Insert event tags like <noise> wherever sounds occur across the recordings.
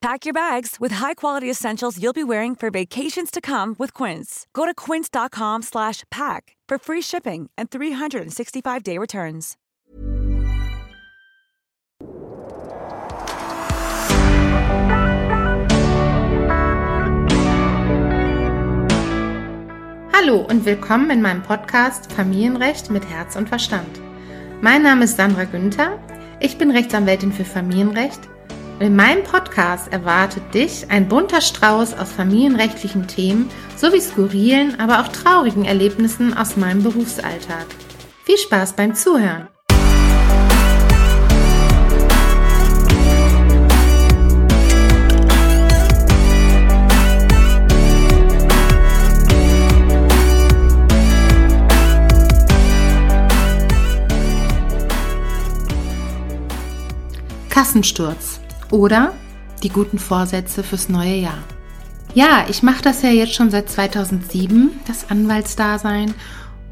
Pack your bags with high-quality essentials you'll be wearing for vacations to come with Quince. Go to quince.com slash pack for free shipping and 365-day returns. Hallo und willkommen in meinem Podcast Familienrecht mit Herz und Verstand. Mein Name ist Sandra Günther. Ich bin Rechtsanwältin für Familienrecht in meinem Podcast erwartet dich ein bunter Strauß aus familienrechtlichen Themen sowie skurrilen, aber auch traurigen Erlebnissen aus meinem Berufsalltag. Viel Spaß beim Zuhören! Kassensturz oder die guten Vorsätze fürs neue Jahr. Ja, ich mache das ja jetzt schon seit 2007, das Anwaltsdasein,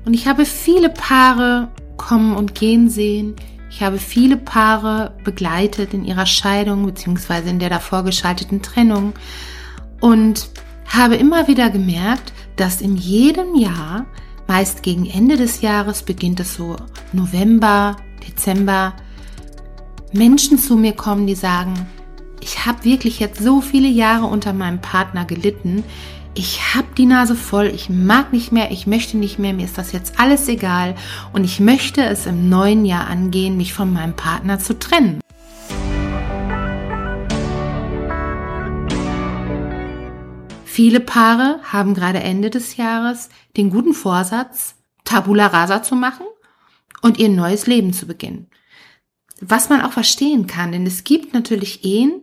und ich habe viele Paare kommen und gehen sehen. Ich habe viele Paare begleitet in ihrer Scheidung bzw. in der davor geschalteten Trennung und habe immer wieder gemerkt, dass in jedem Jahr, meist gegen Ende des Jahres, beginnt es so November, Dezember, Menschen zu mir kommen, die sagen, ich habe wirklich jetzt so viele Jahre unter meinem Partner gelitten. Ich habe die Nase voll, ich mag nicht mehr, ich möchte nicht mehr, mir ist das jetzt alles egal und ich möchte es im neuen Jahr angehen, mich von meinem Partner zu trennen. Viele Paare haben gerade Ende des Jahres den guten Vorsatz, Tabula rasa zu machen und ihr neues Leben zu beginnen was man auch verstehen kann, denn es gibt natürlich Ehen,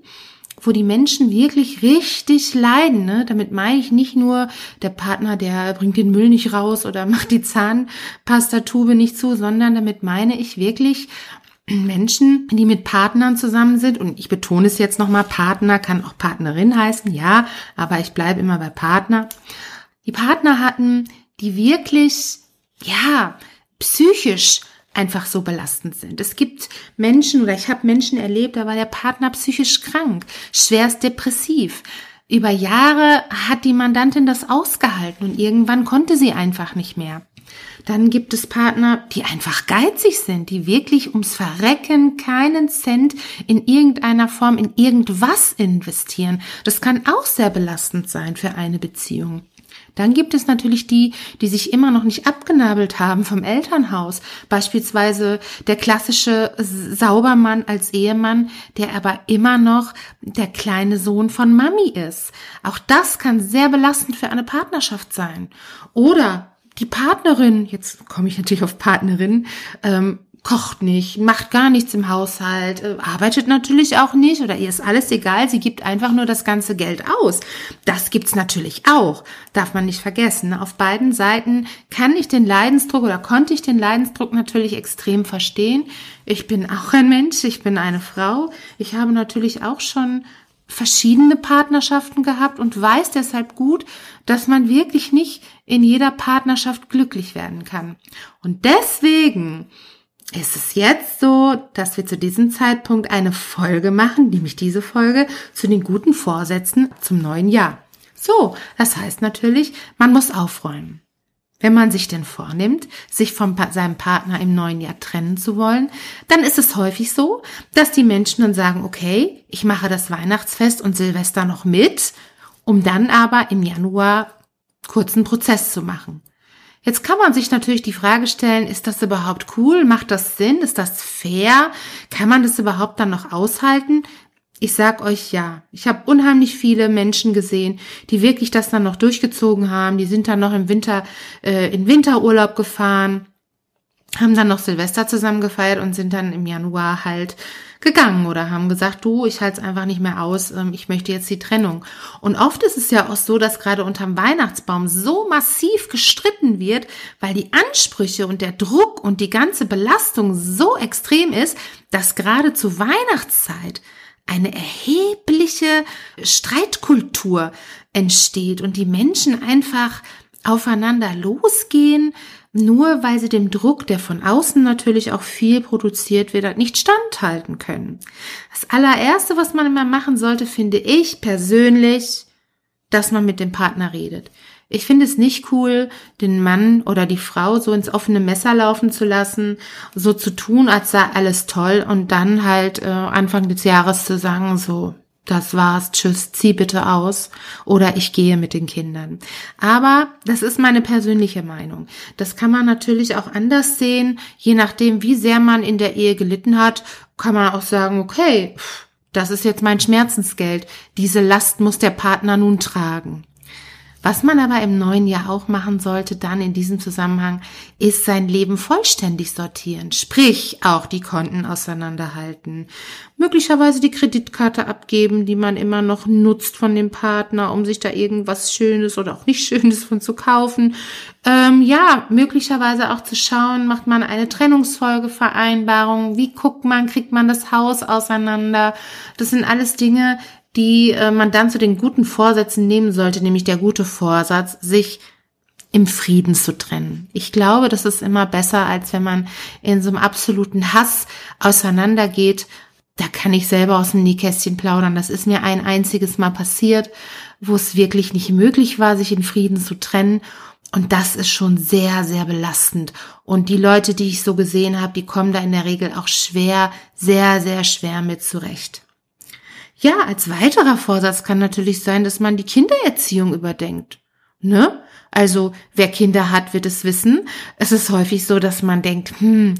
wo die Menschen wirklich richtig leiden. Ne? Damit meine ich nicht nur der Partner, der bringt den Müll nicht raus oder <laughs> macht die Zahnpastatube nicht zu, sondern damit meine ich wirklich Menschen, die mit Partnern zusammen sind. Und ich betone es jetzt nochmal, Partner kann auch Partnerin heißen, ja, aber ich bleibe immer bei Partner. Die Partner hatten, die wirklich, ja, psychisch einfach so belastend sind. Es gibt Menschen oder ich habe Menschen erlebt, da war der Partner psychisch krank, schwerst depressiv. Über Jahre hat die Mandantin das ausgehalten und irgendwann konnte sie einfach nicht mehr. Dann gibt es Partner, die einfach geizig sind, die wirklich ums Verrecken keinen Cent in irgendeiner Form in irgendwas investieren. Das kann auch sehr belastend sein für eine Beziehung. Dann gibt es natürlich die, die sich immer noch nicht abgenabelt haben vom Elternhaus. Beispielsweise der klassische Saubermann als Ehemann, der aber immer noch der kleine Sohn von Mami ist. Auch das kann sehr belastend für eine Partnerschaft sein. Oder die Partnerin, jetzt komme ich natürlich auf Partnerin, ähm, kocht nicht, macht gar nichts im Haushalt, äh, arbeitet natürlich auch nicht oder ihr ist alles egal, sie gibt einfach nur das ganze Geld aus. Das gibt's natürlich auch, darf man nicht vergessen. Auf beiden Seiten kann ich den Leidensdruck oder konnte ich den Leidensdruck natürlich extrem verstehen. Ich bin auch ein Mensch, ich bin eine Frau. Ich habe natürlich auch schon verschiedene Partnerschaften gehabt und weiß deshalb gut, dass man wirklich nicht in jeder Partnerschaft glücklich werden kann. Und deswegen ist es jetzt so, dass wir zu diesem Zeitpunkt eine Folge machen, nämlich diese Folge zu den guten Vorsätzen zum neuen Jahr. So, das heißt natürlich, man muss aufräumen. Wenn man sich denn vornimmt, sich von seinem Partner im neuen Jahr trennen zu wollen, dann ist es häufig so, dass die Menschen dann sagen, okay, ich mache das Weihnachtsfest und Silvester noch mit, um dann aber im Januar kurzen Prozess zu machen. Jetzt kann man sich natürlich die Frage stellen, ist das überhaupt cool? Macht das Sinn? Ist das fair? Kann man das überhaupt dann noch aushalten? Ich sag euch ja. Ich habe unheimlich viele Menschen gesehen, die wirklich das dann noch durchgezogen haben. Die sind dann noch im Winter äh, in Winterurlaub gefahren haben dann noch Silvester zusammen gefeiert und sind dann im Januar halt gegangen oder haben gesagt, du, ich halte es einfach nicht mehr aus, ähm, ich möchte jetzt die Trennung. Und oft ist es ja auch so, dass gerade unterm Weihnachtsbaum so massiv gestritten wird, weil die Ansprüche und der Druck und die ganze Belastung so extrem ist, dass gerade zur Weihnachtszeit eine erhebliche Streitkultur entsteht und die Menschen einfach aufeinander losgehen, nur weil sie dem Druck, der von außen natürlich auch viel produziert wird, nicht standhalten können. Das allererste, was man immer machen sollte, finde ich persönlich, dass man mit dem Partner redet. Ich finde es nicht cool, den Mann oder die Frau so ins offene Messer laufen zu lassen, so zu tun, als sei alles toll und dann halt äh, Anfang des Jahres zu sagen, so, das war's, tschüss, zieh bitte aus oder ich gehe mit den Kindern. Aber das ist meine persönliche Meinung. Das kann man natürlich auch anders sehen, je nachdem, wie sehr man in der Ehe gelitten hat, kann man auch sagen, okay, das ist jetzt mein Schmerzensgeld. Diese Last muss der Partner nun tragen. Was man aber im neuen Jahr auch machen sollte, dann in diesem Zusammenhang, ist sein Leben vollständig sortieren. Sprich, auch die Konten auseinanderhalten. Möglicherweise die Kreditkarte abgeben, die man immer noch nutzt von dem Partner, um sich da irgendwas Schönes oder auch nicht Schönes von zu kaufen. Ähm, ja, möglicherweise auch zu schauen, macht man eine Trennungsfolgevereinbarung? Wie guckt man, kriegt man das Haus auseinander? Das sind alles Dinge, die äh, man dann zu den guten Vorsätzen nehmen sollte, nämlich der gute Vorsatz, sich im Frieden zu trennen. Ich glaube, das ist immer besser, als wenn man in so einem absoluten Hass auseinandergeht. Da kann ich selber aus dem Nähkästchen plaudern. Das ist mir ein einziges Mal passiert, wo es wirklich nicht möglich war, sich in Frieden zu trennen. Und das ist schon sehr, sehr belastend. Und die Leute, die ich so gesehen habe, die kommen da in der Regel auch schwer, sehr, sehr schwer mit zurecht. Ja, als weiterer Vorsatz kann natürlich sein, dass man die Kindererziehung überdenkt. Ne? Also, wer Kinder hat, wird es wissen. Es ist häufig so, dass man denkt, hm,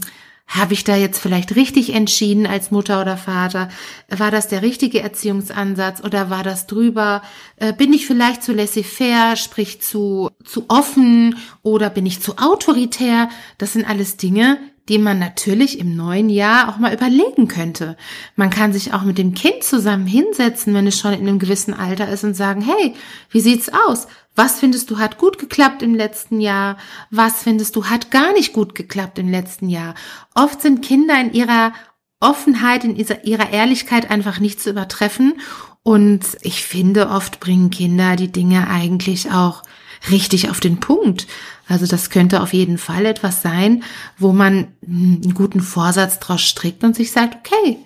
habe ich da jetzt vielleicht richtig entschieden als Mutter oder Vater? War das der richtige Erziehungsansatz oder war das drüber? Äh, bin ich vielleicht zu laissez-faire, sprich zu, zu offen oder bin ich zu autoritär? Das sind alles Dinge, die man natürlich im neuen Jahr auch mal überlegen könnte. Man kann sich auch mit dem Kind zusammen hinsetzen, wenn es schon in einem gewissen Alter ist und sagen, hey, wie sieht's aus? Was findest du hat gut geklappt im letzten Jahr? Was findest du hat gar nicht gut geklappt im letzten Jahr? Oft sind Kinder in ihrer Offenheit, in ihrer Ehrlichkeit einfach nicht zu übertreffen. Und ich finde, oft bringen Kinder die Dinge eigentlich auch richtig auf den Punkt. Also das könnte auf jeden Fall etwas sein, wo man einen guten Vorsatz draus strickt und sich sagt, okay,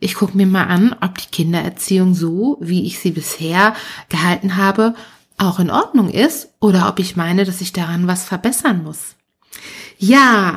ich gucke mir mal an, ob die Kindererziehung so, wie ich sie bisher gehalten habe, auch in Ordnung ist oder ob ich meine, dass ich daran was verbessern muss. Ja.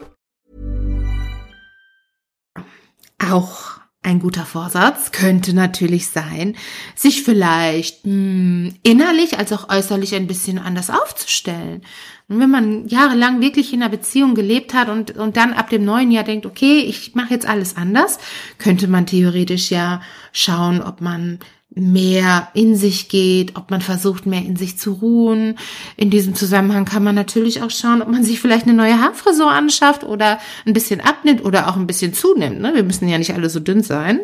Auch ein guter Vorsatz könnte natürlich sein, sich vielleicht mh, hm, innerlich als auch äußerlich ein bisschen anders aufzustellen. Und wenn man jahrelang wirklich in einer Beziehung gelebt hat und, und dann ab dem neuen Jahr denkt, okay, ich mache jetzt alles anders, könnte man theoretisch ja schauen, ob man mehr in sich geht, ob man versucht, mehr in sich zu ruhen. In diesem Zusammenhang kann man natürlich auch schauen, ob man sich vielleicht eine neue Haarfrisur anschafft oder ein bisschen abnimmt oder auch ein bisschen zunimmt. Ne? Wir müssen ja nicht alle so dünn sein.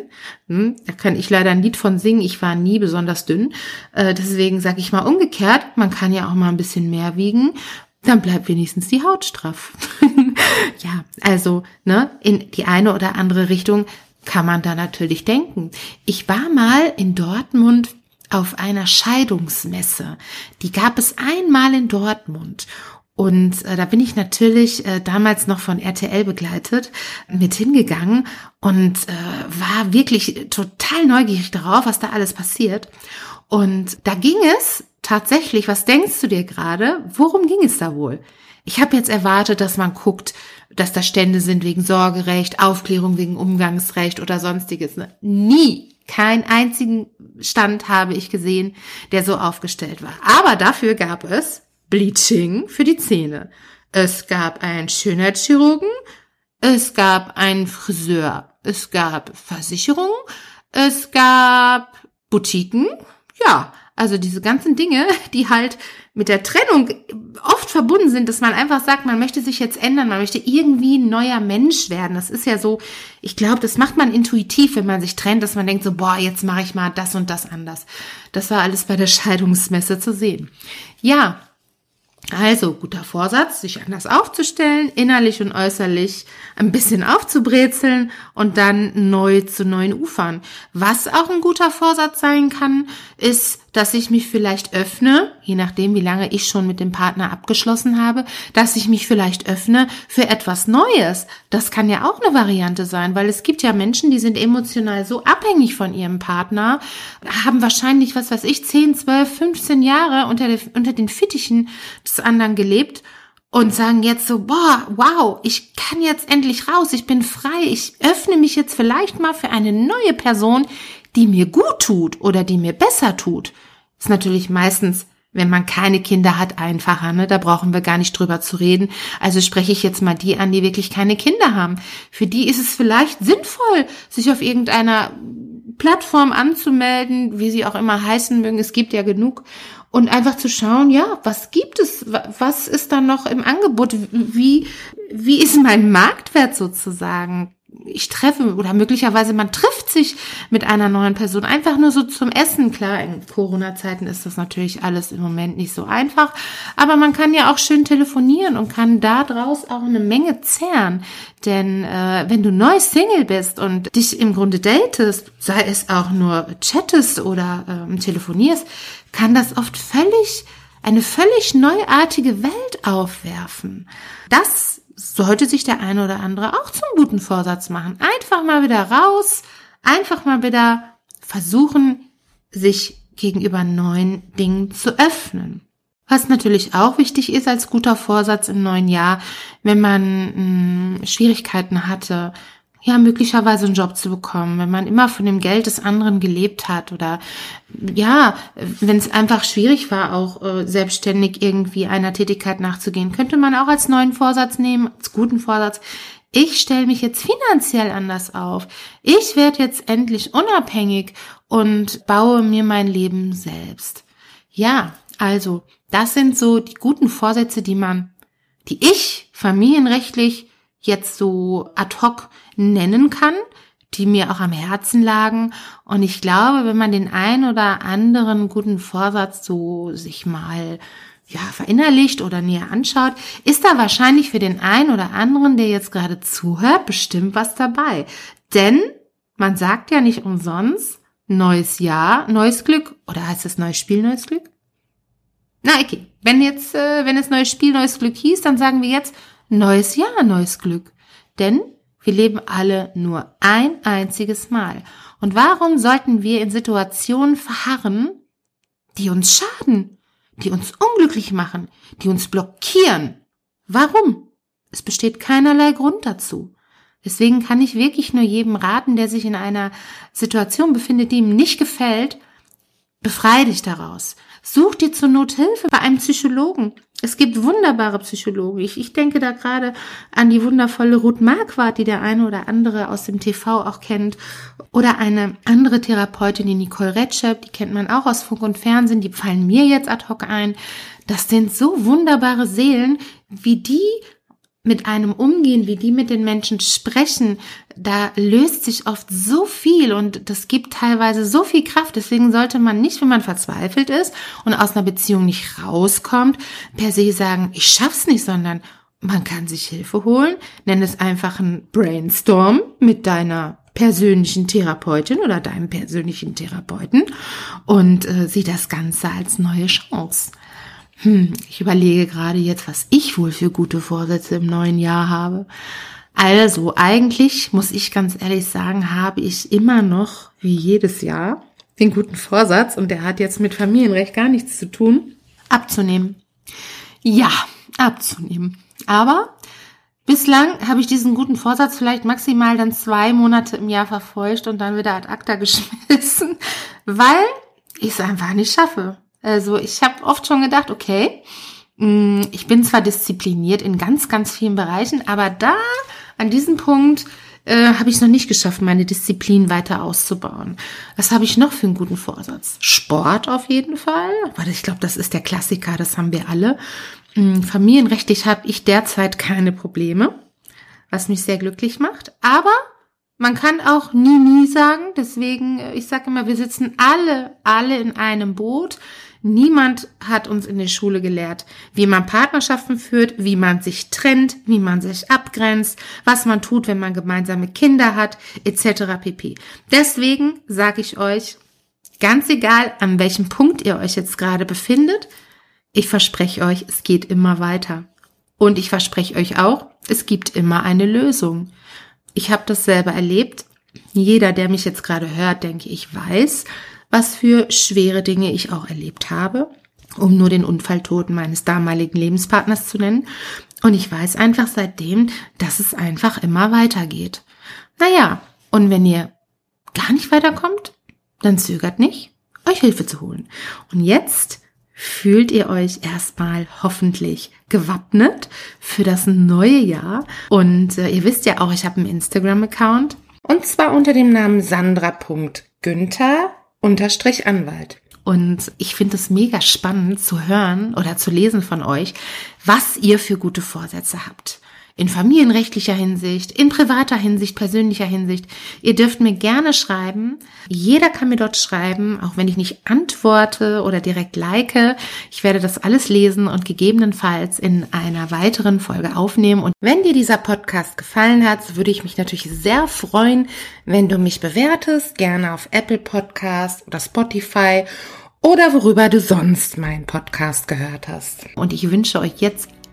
Hm? Da kann ich leider ein Lied von singen. Ich war nie besonders dünn. Äh, deswegen sage ich mal umgekehrt, man kann ja auch mal ein bisschen mehr wiegen. Dann bleibt wenigstens die Haut straff. <laughs> ja, also ne, in die eine oder andere Richtung kann man da natürlich denken. Ich war mal in Dortmund auf einer Scheidungsmesse. Die gab es einmal in Dortmund. Und äh, da bin ich natürlich äh, damals noch von RTL begleitet mit hingegangen und äh, war wirklich total neugierig darauf, was da alles passiert. Und da ging es tatsächlich, was denkst du dir gerade, worum ging es da wohl? ich habe jetzt erwartet, dass man guckt, dass da Stände sind wegen Sorgerecht, Aufklärung wegen Umgangsrecht oder sonstiges. Nie, keinen einzigen Stand habe ich gesehen, der so aufgestellt war. Aber dafür gab es Bleaching für die Zähne. Es gab einen Schönheitschirurgen, es gab einen Friseur, es gab Versicherungen, es gab Boutiquen, ja, also diese ganzen Dinge, die halt mit der Trennung oft verbunden sind, dass man einfach sagt, man möchte sich jetzt ändern, man möchte irgendwie ein neuer Mensch werden. Das ist ja so, ich glaube, das macht man intuitiv, wenn man sich trennt, dass man denkt so, boah, jetzt mache ich mal das und das anders. Das war alles bei der Scheidungsmesse zu sehen. Ja, also guter Vorsatz, sich anders aufzustellen, innerlich und äußerlich ein bisschen aufzubrezeln und dann neu zu neuen Ufern. Was auch ein guter Vorsatz sein kann, ist, dass ich mich vielleicht öffne, je nachdem, wie lange ich schon mit dem Partner abgeschlossen habe, dass ich mich vielleicht öffne für etwas Neues. Das kann ja auch eine Variante sein, weil es gibt ja Menschen, die sind emotional so abhängig von ihrem Partner, haben wahrscheinlich, was weiß ich, 10, 12, 15 Jahre unter, der, unter den Fittichen des anderen gelebt und sagen jetzt so, boah, wow, ich kann jetzt endlich raus, ich bin frei, ich öffne mich jetzt vielleicht mal für eine neue Person, die mir gut tut oder die mir besser tut. Ist natürlich meistens, wenn man keine Kinder hat, einfacher, ne? Da brauchen wir gar nicht drüber zu reden. Also spreche ich jetzt mal die an, die wirklich keine Kinder haben. Für die ist es vielleicht sinnvoll, sich auf irgendeiner Plattform anzumelden, wie sie auch immer heißen mögen. Es gibt ja genug und einfach zu schauen, ja, was gibt es, was ist da noch im Angebot, wie, wie ist mein Marktwert sozusagen? Ich treffe oder möglicherweise man trifft sich mit einer neuen Person einfach nur so zum Essen. Klar, in Corona-Zeiten ist das natürlich alles im Moment nicht so einfach, aber man kann ja auch schön telefonieren und kann da draus auch eine Menge zehren. Denn äh, wenn du neu Single bist und dich im Grunde datest, sei es auch nur chattest oder ähm, telefonierst, kann das oft völlig, eine völlig neuartige Welt aufwerfen. Das sollte sich der eine oder andere auch zum guten Vorsatz machen. Einfach mal wieder raus, einfach mal wieder versuchen, sich gegenüber neuen Dingen zu öffnen. Was natürlich auch wichtig ist als guter Vorsatz im neuen Jahr, wenn man mh, hm, Schwierigkeiten hatte, ja, möglicherweise einen Job zu bekommen, wenn man immer von dem Geld des anderen gelebt hat oder ja, wenn es einfach schwierig war, auch äh, selbstständig irgendwie einer Tätigkeit nachzugehen, könnte man auch als neuen Vorsatz nehmen, als guten Vorsatz. Ich stelle mich jetzt finanziell anders auf. Ich werde jetzt endlich unabhängig und baue mir mein Leben selbst. Ja, also, das sind so die guten Vorsätze, die man, die ich familienrechtlich jetzt so ad hoc nennen kann, die mir auch am Herzen lagen. Und ich glaube, wenn man den ein oder anderen guten Vorsatz so sich mal ja, verinnerlicht oder näher anschaut, ist da wahrscheinlich für den einen oder anderen, der jetzt gerade zuhört, bestimmt was dabei. Denn man sagt ja nicht umsonst, neues Jahr, neues Glück. Oder heißt es neues Spiel, neues Glück? Na, okay. Wenn jetzt, äh, wenn es neues Spiel, neues Glück hieß, dann sagen wir jetzt neues Jahr, neues Glück. Denn wir leben alle nur ein einziges Mal. Und warum sollten wir in Situationen verharren, die uns schaden, die uns unglücklich machen, die uns blockieren? Warum? Es besteht keinerlei Grund dazu. Deswegen kann ich wirklich nur jedem raten, der sich in einer Situation befindet, die ihm nicht gefällt, befreie dich daraus. Such dir zur Not Hilfe bei einem Psychologen. Es gibt wunderbare Psychologen. Ich, ich denke da gerade an die wundervolle Ruth Marquardt, die der eine oder andere aus dem TV auch kennt. Oder eine andere Therapeutin, die Nicole Retschep, die kennt man auch aus Funk und Fernsehen, die fallen mir jetzt ad hoc ein. Das sind so wunderbare Seelen, wie die mit einem umgehen, wie die mit den Menschen sprechen, da löst sich oft so viel und das gibt teilweise so viel Kraft. Deswegen sollte man nicht, wenn man verzweifelt ist und aus einer Beziehung nicht rauskommt, per se sagen, ich schaff's nicht, sondern man kann sich Hilfe holen. Nenn es einfach ein Brainstorm mit deiner persönlichen Therapeutin oder deinem persönlichen Therapeuten und äh, sieh das Ganze als neue Chance. Hm, ich überlege gerade jetzt, was ich wohl für gute Vorsätze im neuen Jahr habe. Also, eigentlich muss ich ganz ehrlich sagen, habe ich immer noch, wie jedes Jahr, den guten Vorsatz, und der hat jetzt mit Familienrecht gar nichts zu tun, abzunehmen. Ja, abzunehmen. Aber bislang habe ich diesen guten Vorsatz vielleicht maximal dann zwei Monate im Jahr verfolgt und dann wieder ad acta <laughs> geschmissen, weil ich es einfach nicht schaffe. Also ich habe oft schon gedacht, okay, mm, ich bin zwar diszipliniert in ganz, ganz vielen Bereichen, aber da an diesem Punkt äh, habe ich es noch nicht geschafft, meine Disziplin weiter auszubauen. Was habe ich noch für einen guten Vorsatz? Sport auf jeden Fall, weil ich glaube, das ist der Klassiker, das haben wir alle. Mm, familienrechtlich habe ich derzeit keine Probleme, was mich sehr glücklich macht. Aber man kann auch nie, nie sagen. Deswegen, äh, ich sage immer, wir sitzen alle, alle in einem Boot. Niemand hat uns in der Schule gelehrt, wie man Partnerschaften führt, wie man sich trennt, wie man sich abgrenzt, was man tut, wenn man gemeinsame Kinder hat, etc. pp. Deswegen sage ich euch, ganz egal, an welchem Punkt ihr euch jetzt gerade befindet, ich verspreche euch, es geht immer weiter. Und ich verspreche euch auch, es gibt immer eine Lösung. Ich habe das selber erlebt. Jeder, der mich jetzt gerade hört, denke ich, weiß, was für schwere Dinge ich auch erlebt habe, um nur den Unfalltoten meines damaligen Lebenspartners zu nennen. Und ich weiß einfach seitdem, dass es einfach immer weitergeht. Naja, und wenn ihr gar nicht weiterkommt, dann zögert nicht, euch Hilfe zu holen. Und jetzt fühlt ihr euch erstmal hoffentlich gewappnet für das neue Jahr. Und äh, ihr wisst ja auch, ich habe einen Instagram-Account. Und zwar unter dem Namen sandra.günther unterstrich Anwalt. Und ich finde es mega spannend zu hören oder zu lesen von euch, was ihr für gute Vorsätze habt in familienrechtlicher Hinsicht, in privater Hinsicht, persönlicher Hinsicht. Ihr dürft mir gerne schreiben. Jeder kann mir dort schreiben, auch wenn ich nicht antworte oder direkt like. Ich werde das alles lesen und gegebenenfalls in einer weiteren Folge aufnehmen. Und wenn dir dieser Podcast gefallen hat, würde ich mich natürlich sehr freuen, wenn du mich bewertest, gerne auf Apple Podcast oder Spotify oder worüber du sonst meinen Podcast gehört hast. Und ich wünsche euch jetzt